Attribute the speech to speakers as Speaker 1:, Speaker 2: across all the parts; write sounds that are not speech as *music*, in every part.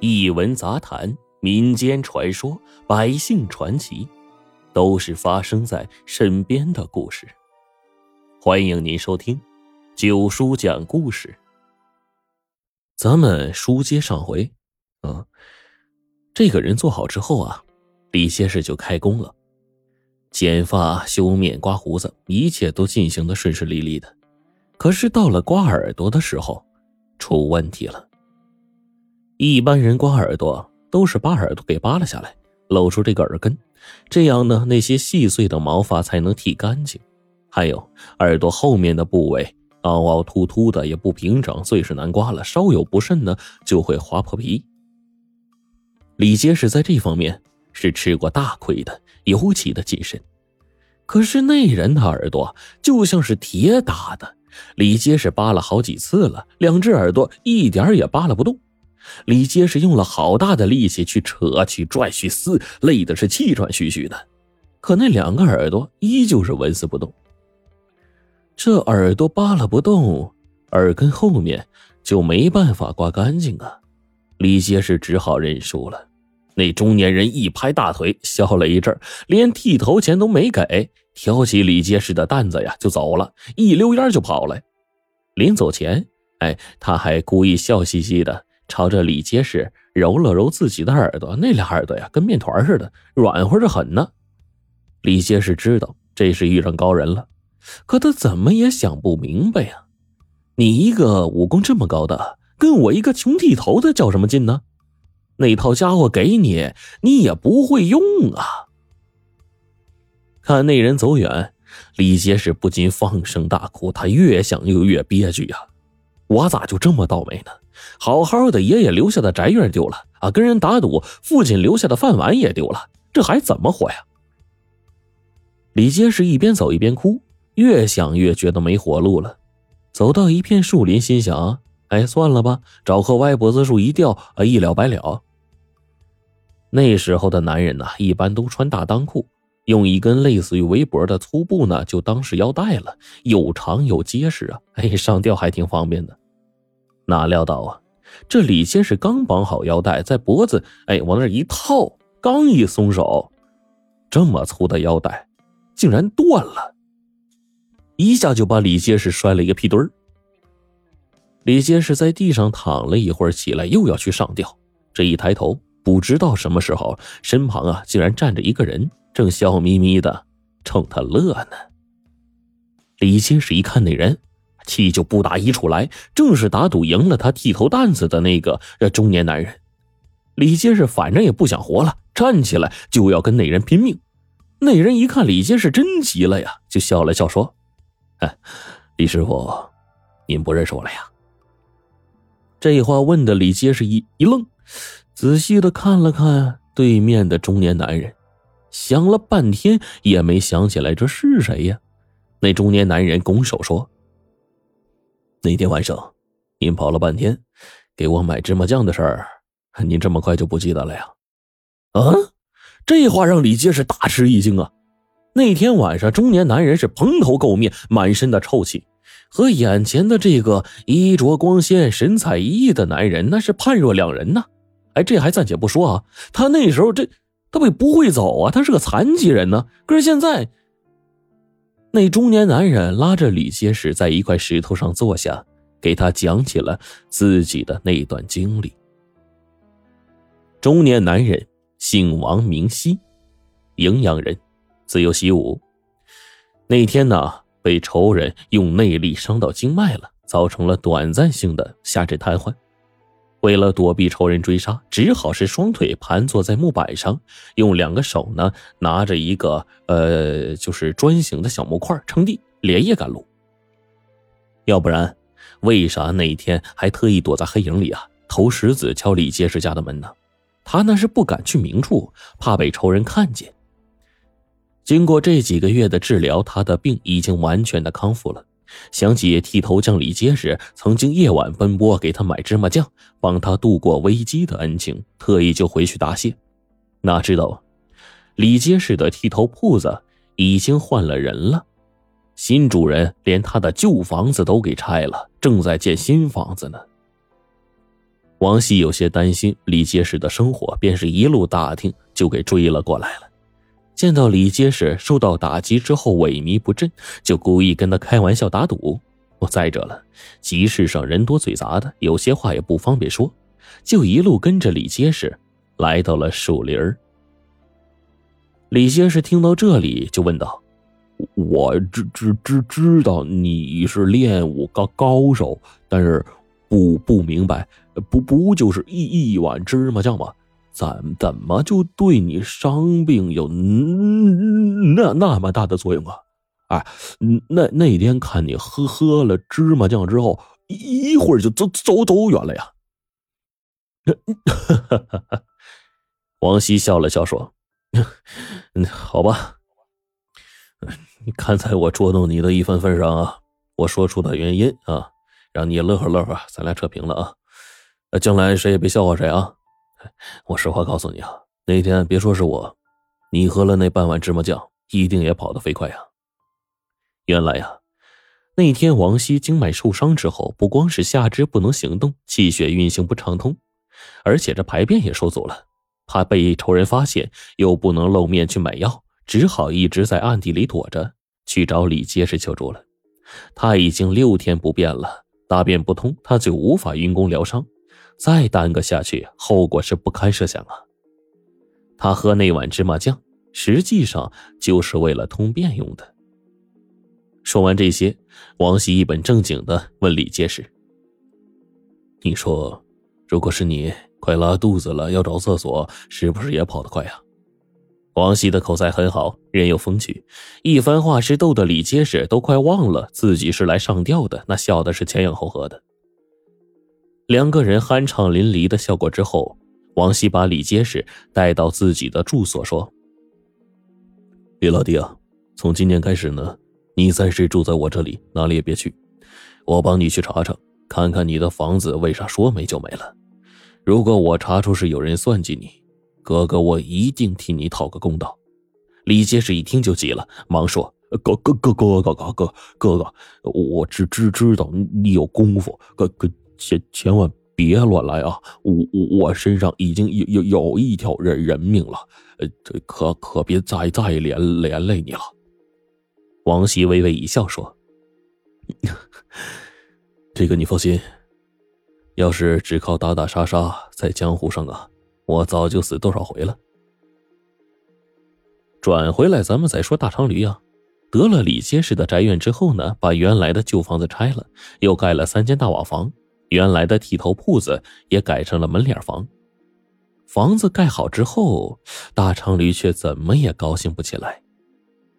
Speaker 1: 一闻杂谈、民间传说、百姓传奇，都是发生在身边的故事。欢迎您收听九叔讲故事。咱们书接上回，啊，这个人做好之后啊，李先生就开工了，剪发、修面、刮胡子，一切都进行的顺顺利利的。可是到了刮耳朵的时候，出问题了。一般人刮耳朵都是把耳朵给扒了下来，露出这个耳根，这样呢，那些细碎的毛发才能剃干净。还有耳朵后面的部位凹凹凸凸的也不平整，最是难刮了。稍有不慎呢，就会划破皮。李杰是在这方面是吃过大亏的，尤其的谨慎。可是那人的耳朵就像是铁打的，李杰是扒了好几次了，两只耳朵一点也扒拉不动。李杰是用了好大的力气去扯、去拽、去撕，累的是气喘吁吁的。可那两个耳朵依旧是纹丝不动。这耳朵扒拉不动，耳根后面就没办法刮干净啊！李杰是只好认输了。那中年人一拍大腿，笑了一阵，连剃头钱都没给，挑起李杰士的担子呀就走了，一溜烟就跑了。临走前，哎，他还故意笑嘻嘻的。朝着李结实揉了揉自己的耳朵，那俩耳朵呀，跟面团似的，软和的很呢。李结实知道这是遇上高人了，可他怎么也想不明白呀。你一个武功这么高的，跟我一个穷剃头的较什么劲呢？那套家伙给你，你也不会用啊。看那人走远，李结实不禁放声大哭，他越想又越憋屈呀。我咋就这么倒霉呢？好好的爷爷留下的宅院丢了啊！跟人打赌，父亲留下的饭碗也丢了，这还怎么活呀？李杰是一边走一边哭，越想越觉得没活路了。走到一片树林，心想：哎，算了吧，找棵歪脖子树一吊，啊，一了百了。那时候的男人呢，一般都穿大裆裤，用一根类似于围脖的粗布呢，就当是腰带了，又长又结实啊，哎，上吊还挺方便的。哪料到啊，这李先是刚绑好腰带，在脖子哎往那一套，刚一松手，这么粗的腰带竟然断了，一下就把李结实摔了一个屁墩儿。李结实在地上躺了一会儿，起来又要去上吊。这一抬头，不知道什么时候，身旁啊竟然站着一个人，正笑眯眯的冲他乐呢。李结实一看那人。气就不打一处来，正是打赌赢了他剃头担子的那个中年男人。李结实反正也不想活了，站起来就要跟那人拼命。那人一看李结实真急了呀，就笑了笑说：“哎，李师傅，您不认识我了呀？”这话问的李杰是一一愣，仔细的看了看对面的中年男人，想了半天也没想起来这是谁呀。那中年男人拱手说。那天晚上，您跑了半天，给我买芝麻酱的事儿，您这么快就不记得了呀？啊！这话让李杰是大吃一惊啊！那天晚上，中年男人是蓬头垢面，满身的臭气，和眼前的这个衣着光鲜、神采奕奕的男人那是判若两人呐！哎，这还暂且不说啊，他那时候这他不不会走啊，他是个残疾人呢。可是现在。那中年男人拉着李结实在一块石头上坐下，给他讲起了自己的那段经历。中年男人姓王，名希，荥阳人，自幼习武。那天呢，被仇人用内力伤到经脉了，造成了短暂性的下肢瘫痪。为了躲避仇人追杀，只好是双腿盘坐在木板上，用两个手呢拿着一个呃，就是砖形的小木块撑地，连夜赶路。要不然，为啥那一天还特意躲在黑影里啊，投石子敲李结实家的门呢？他那是不敢去明处，怕被仇人看见。经过这几个月的治疗，他的病已经完全的康复了。想起剃头匠李结实曾经夜晚奔波给他买芝麻酱，帮他度过危机的恩情，特意就回去答谢。哪知道，李结实的剃头铺子已经换了人了，新主人连他的旧房子都给拆了，正在建新房子呢。王熙有些担心李结实的生活，便是一路打听，就给追了过来了。见到李结实受到打击之后萎靡不振，就故意跟他开玩笑打赌。我再者了，集市上人多嘴杂的，有些话也不方便说，就一路跟着李结实来到了树林儿。李结实听到这里，就问道：“我知知知知道你是练武高高手，但是不不明白，不不就是一一碗芝麻酱吗？怎怎么就对你伤病有那那么大的作用啊？哎，那那天看你喝喝了芝麻酱之后，一会儿就走走走远了呀。*laughs* ”王熙笑了笑说。*laughs* 好吧。看在我捉弄你的一分份上啊，我说出的原因啊，让你乐呵乐呵，咱俩扯平了啊。将来谁也别笑话谁啊。*laughs* 我实话告诉你啊，那天别说是我，你喝了那半碗芝麻酱，一定也跑得飞快呀。原来呀，那天王熙经脉受伤之后，不光是下肢不能行动，气血运行不畅通，而且这排便也受阻了。怕被仇人发现，又不能露面去买药，只好一直在暗地里躲着，去找李结实求助了。他已经六天不便了，大便不通，他就无法运功疗伤。再耽搁下去，后果是不堪设想啊！他喝那碗芝麻酱，实际上就是为了通便用的。说完这些，王喜一本正经的问李结实：“你说，如果是你？”快拉肚子了，要找厕所，是不是也跑得快呀？王熙的口才很好，人有风趣，一番话是逗得李结实都快忘了自己是来上吊的，那笑的是前仰后合的。两个人酣畅淋漓的笑过之后，王熙把李结实带到自己的住所，说：“李老弟啊，从今天开始呢，你暂时住在我这里，哪里也别去，我帮你去查查，看看你的房子为啥说没就没了。”如果我查出是有人算计你，哥哥，我一定替你讨个公道。李结实一听就急了，忙说：“哥哥哥哥哥哥哥哥哥，我知知知道你有功夫，哥哥千千万别乱来啊！我我我身上已经有有有一条人人命了，呃，可可别再再连连累你了。”王熙微微一笑说：“ *laughs* 这个你放心。”要是只靠打打杀杀，在江湖上啊，我早就死多少回了。转回来，咱们再说大长驴啊。得了李结实的宅院之后呢，把原来的旧房子拆了，又盖了三间大瓦房，原来的剃头铺子也改成了门脸房。房子盖好之后，大长驴却怎么也高兴不起来，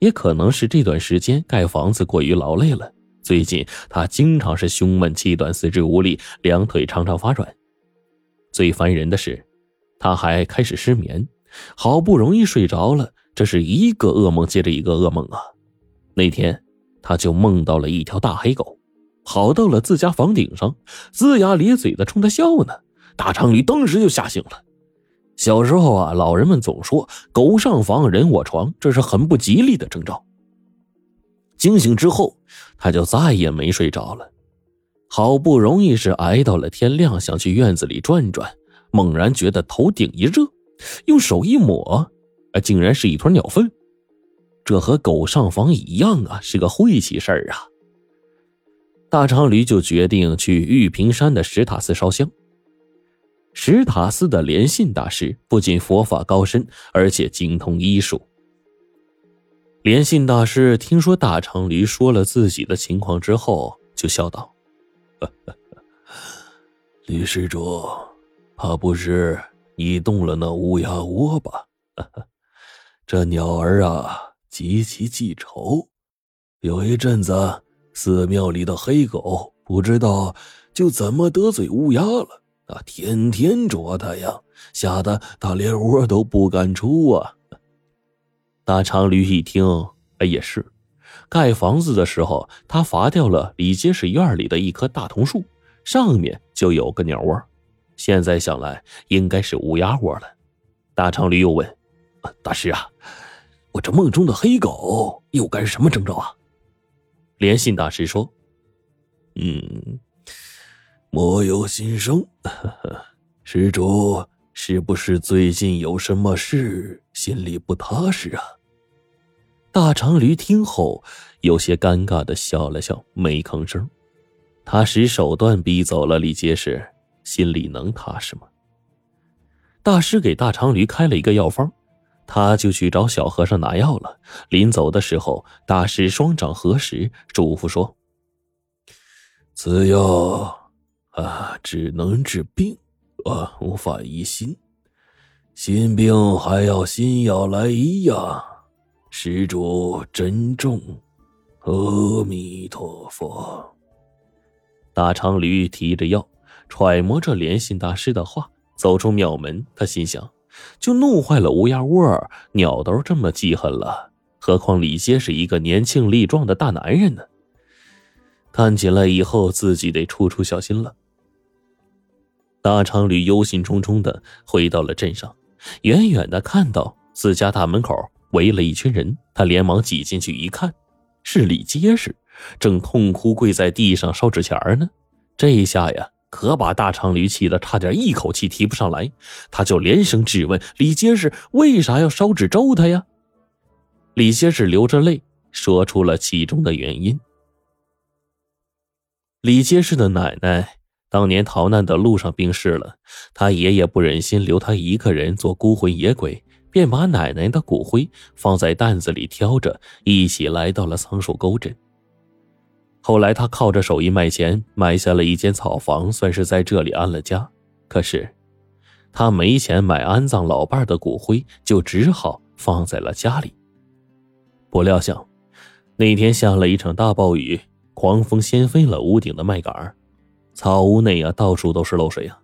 Speaker 1: 也可能是这段时间盖房子过于劳累了。最近他经常是胸闷气短、四肢无力、两腿常常发软。最烦人的是，他还开始失眠。好不容易睡着了，这是一个噩梦接着一个噩梦啊！那天他就梦到了一条大黑狗，跑到了自家房顶上，龇牙咧嘴的冲他笑呢。大长驴当时就吓醒了。小时候啊，老人们总说“狗上房，人卧床”，这是很不吉利的征兆。惊醒之后，他就再也没睡着了。好不容易是挨到了天亮，想去院子里转转，猛然觉得头顶一热，用手一抹，啊，竟然是一团鸟粪。这和狗上房一样啊，是个晦气事儿啊。大长驴就决定去玉屏山的石塔寺烧香。石塔寺的莲信大师不仅佛法高深，而且精通医术。莲信大师听说大长驴说了自己的情况之后，就笑道：“ *laughs* 李施主，怕不是你动了那乌鸦窝吧？*laughs* 这鸟儿啊，极其记仇。有一阵子，寺庙里的黑狗不知道就怎么得罪乌鸦了，啊，天天啄它呀，吓得它连窝都不敢出啊。”大长驴一听，哎，也是，盖房子的时候，他伐掉了李结实院里的一棵大桐树，上面就有个鸟窝，现在想来，应该是乌鸦窝了。大长驴又问：“大师啊，我这梦中的黑狗又该是什么征兆啊？”莲信大师说：“嗯，莫有心生，*laughs*
Speaker 2: 施主是不是最近有什么事，心里不踏实啊？
Speaker 1: 大长驴听后，有些尴尬的笑了笑，没吭声。他使手段逼走了李结实，心里能踏实吗？大师给大长驴开了一个药方，他就去找小和尚拿药了。临走的时候，大师双掌合十，嘱咐说：“
Speaker 2: 此药啊，只能治病，啊，无法医心。心病还要心药来医呀。”施主珍重，阿弥陀佛。
Speaker 1: 大长驴提着药，揣摩着莲心大师的话，走出庙门。他心想：就弄坏了乌鸦窝，鸟都这么记恨了，何况李杰是一个年轻力壮的大男人呢？看起来以后自己得处处小心了。大长驴忧心忡忡的回到了镇上，远远的看到自家大门口。围了一群人，他连忙挤进去一看，是李结实，正痛哭跪在地上烧纸钱呢。这一下呀，可把大长驴气得差点一口气提不上来，他就连声质问李结实为啥要烧纸咒他呀？李结实流着泪说出了其中的原因。李结实的奶奶当年逃难的路上病逝了，他爷爷不忍心留他一个人做孤魂野鬼。便把奶奶的骨灰放在担子里挑着，一起来到了桑树沟镇。后来他靠着手艺卖钱，买下了一间草房，算是在这里安了家。可是，他没钱买安葬老伴的骨灰，就只好放在了家里。不料想，那天下了一场大暴雨，狂风掀飞了屋顶的麦秆草屋内啊，到处都是漏水啊。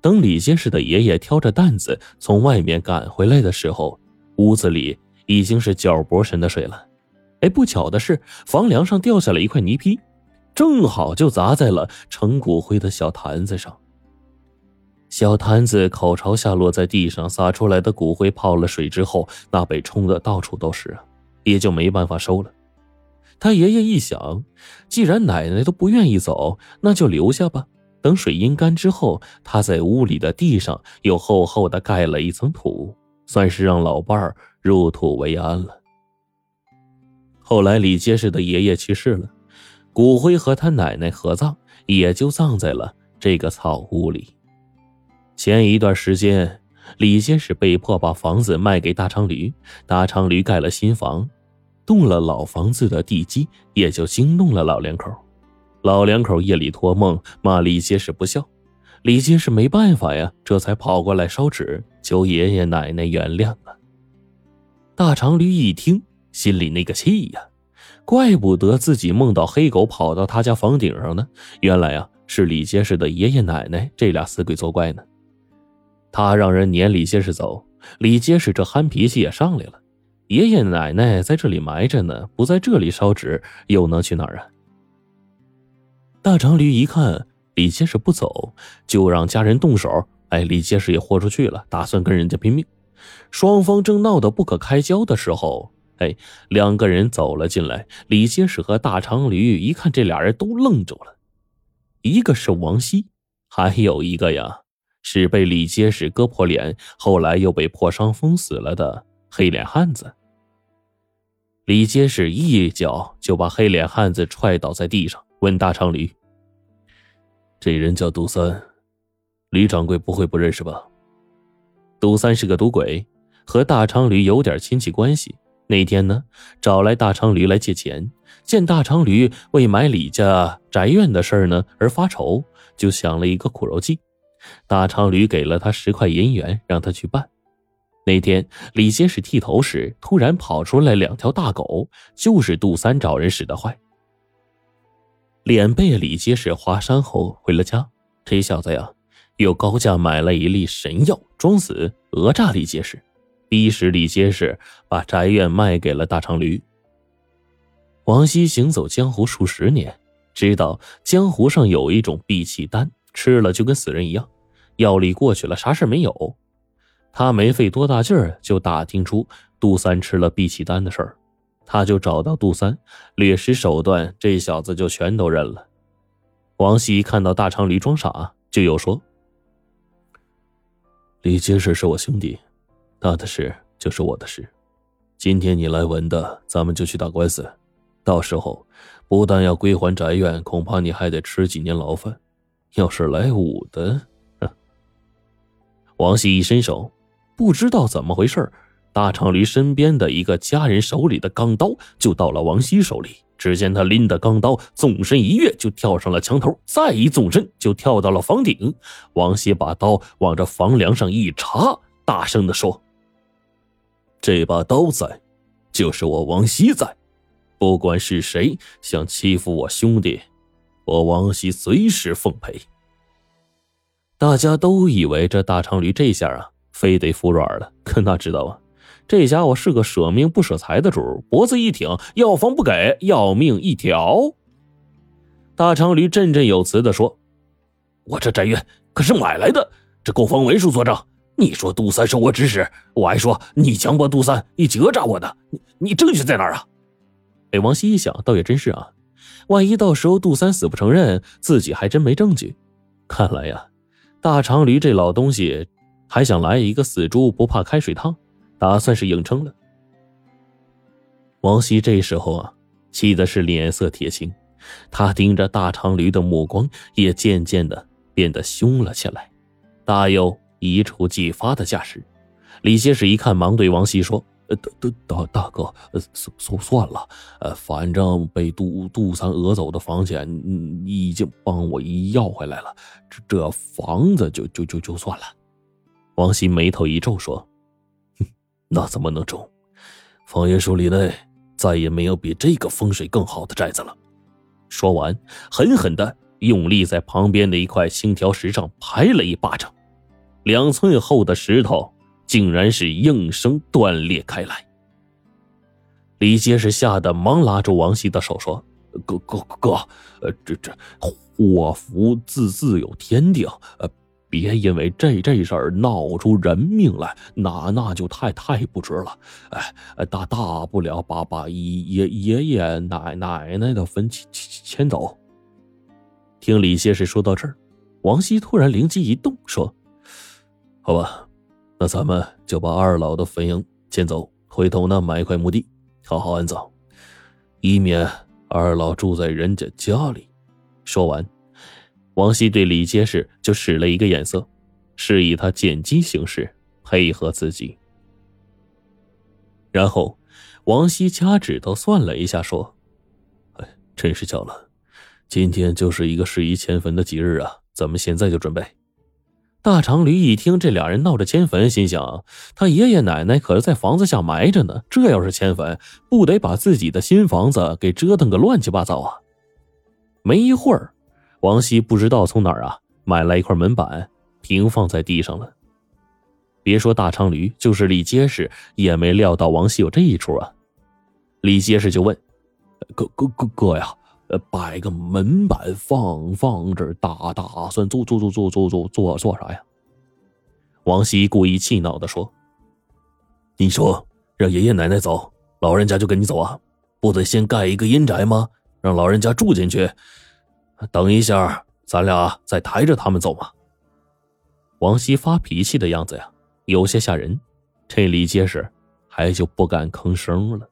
Speaker 1: 等李结实的爷爷挑着担子从外面赶回来的时候，屋子里已经是脚脖深的水了。哎，不巧的是，房梁上掉下了一块泥坯，正好就砸在了盛骨灰的小坛子上。小坛子口朝下落在地上，洒出来的骨灰泡了水之后，那被冲的到处都是啊，也就没办法收了。他爷爷一想，既然奶奶都不愿意走，那就留下吧。等水阴干之后，他在屋里的地上又厚厚的盖了一层土，算是让老伴儿入土为安了。后来李结实的爷爷去世了，骨灰和他奶奶合葬，也就葬在了这个草屋里。前一段时间，李结实被迫把房子卖给大长驴，大长驴盖了新房，动了老房子的地基，也就惊动了老两口。老两口夜里托梦骂李结实不孝，李结实没办法呀，这才跑过来烧纸求爷爷奶奶原谅了。大长驴一听，心里那个气呀，怪不得自己梦到黑狗跑到他家房顶上呢，原来啊是李结实的爷爷奶奶这俩死鬼作怪呢。他让人撵李结实走，李结实这憨脾气也上来了。爷爷奶奶在这里埋着呢，不在这里烧纸，又能去哪儿啊？大长驴一看李结实不走，就让家人动手。哎，李结实也豁出去了，打算跟人家拼命。双方正闹得不可开交的时候，哎，两个人走了进来。李结实和大长驴一看，这俩人都愣住了。一个是王熙，还有一个呀，是被李结实割破脸，后来又被破伤风死了的黑脸汉子。李结实一脚就把黑脸汉子踹倒在地上。问大长驴：“这人叫杜三，李掌柜不会不认识吧？”杜三是个赌鬼，和大长驴有点亲戚关系。那天呢，找来大长驴来借钱，见大长驴为买李家宅院的事儿呢而发愁，就想了一个苦肉计。大长驴给了他十块银元，让他去办。那天李结实剃头时，突然跑出来两条大狗，就是杜三找人使的坏。脸被李结实划伤后回了家，这小子呀，又高价买了一粒神药，装死讹诈李结实，逼使李结实把宅院卖给了大长驴。王熙行走江湖数十年，知道江湖上有一种闭气丹，吃了就跟死人一样，药力过去了，啥事没有。他没费多大劲儿就打听出杜三吃了闭气丹的事儿。他就找到杜三，略施手段，这小子就全都认了。王熙看到大长驴装傻，就又说：“
Speaker 2: 李结实是我兄弟，他的事就是我的事。今天你来文的，咱们就去打官司。到时候不但要归还宅院，恐怕你还得吃几年牢饭。要是来武的，哼！
Speaker 1: 王熙一伸手，不知道怎么回事大长驴身边的一个家人手里的钢刀就到了王熙手里。只见他拎的钢刀，纵身一跃就跳上了墙头，再一纵身就跳到了房顶。王熙把刀往这房梁上一插，大声的说：“
Speaker 2: 这把刀在，就是我王熙在。不管是谁想欺负我兄弟，我王熙随时奉陪。”
Speaker 1: 大家都以为这大长驴这下啊，非得服软了，可哪知道啊！这家伙是个舍命不舍财的主，脖子一挺，要房不给，要命一条。大长驴振振有词的说：“我这宅院可是买来的，这购房文书作证。你说杜三受我指使，我还说你强迫杜三，你讹诈我的，你你证据在哪儿啊？”哎，王希一想，倒也真是啊，万一到时候杜三死不承认，自己还真没证据。看来呀，大长驴这老东西还想来一个死猪不怕开水烫。打算是硬撑了。王希这时候啊，气的是脸色铁青，他盯着大长驴的目光也渐渐的变得凶了起来，大有一触即发的架势。李结实一看，忙对王熙说：“
Speaker 2: 呃，大大大哥，算算算了，呃，反正被杜杜三讹走的房钱，你已经帮我要回来了，这这房子就就就就算了。”
Speaker 1: 王熙眉头一皱说。
Speaker 2: 那怎么能中？方圆数里内再也没有比这个风水更好的寨子了。
Speaker 1: 说完，狠狠的用力在旁边的一块青条石上拍了一巴掌，两寸厚的石头竟然是应声断裂开来。李结实吓得忙拉住王熙的手说：“
Speaker 2: 哥哥哥，呃，这这祸福自自有天定，呃。”别因为这这事闹出人命来，那那就太太不值了。哎，大大不了把把爷爷爷爷奶奶奶的坟迁迁走。
Speaker 1: 听李先生说到这儿，王熙突然灵机一动，说：“
Speaker 2: 好吧，那咱们就把二老的坟茔迁走，回头呢买一块墓地，好好安葬，以免二老住在人家家里。”
Speaker 1: 说完。王熙对李结实就使了一个眼色，示意他见机行事，配合自己。然后，王熙掐指头算了一下，说：“
Speaker 2: 哎，真是巧了，今天就是一个适宜迁坟的吉日啊！咱们现在就准备。”
Speaker 1: 大长驴一听这俩人闹着迁坟，心想：他爷爷奶奶可是在房子下埋着呢，这要是迁坟，不得把自己的新房子给折腾个乱七八糟啊！没一会儿。王希不知道从哪儿啊买来一块门板，平放在地上了。别说大长驴，就是李结实也没料到王希有这一出啊。李结实就问：“
Speaker 2: 哥哥哥哥呀，呃，摆个门板放放这，打打算做做做做做做做做啥呀？”
Speaker 1: 王希故意气恼的说：“
Speaker 2: 你说让爷爷奶奶走，老人家就跟你走啊？不得先盖一个阴宅吗？让老人家住进去。”等一下，咱俩再抬着他们走嘛。
Speaker 1: 王希发脾气的样子呀，有些吓人。这李结实还就不敢吭声了。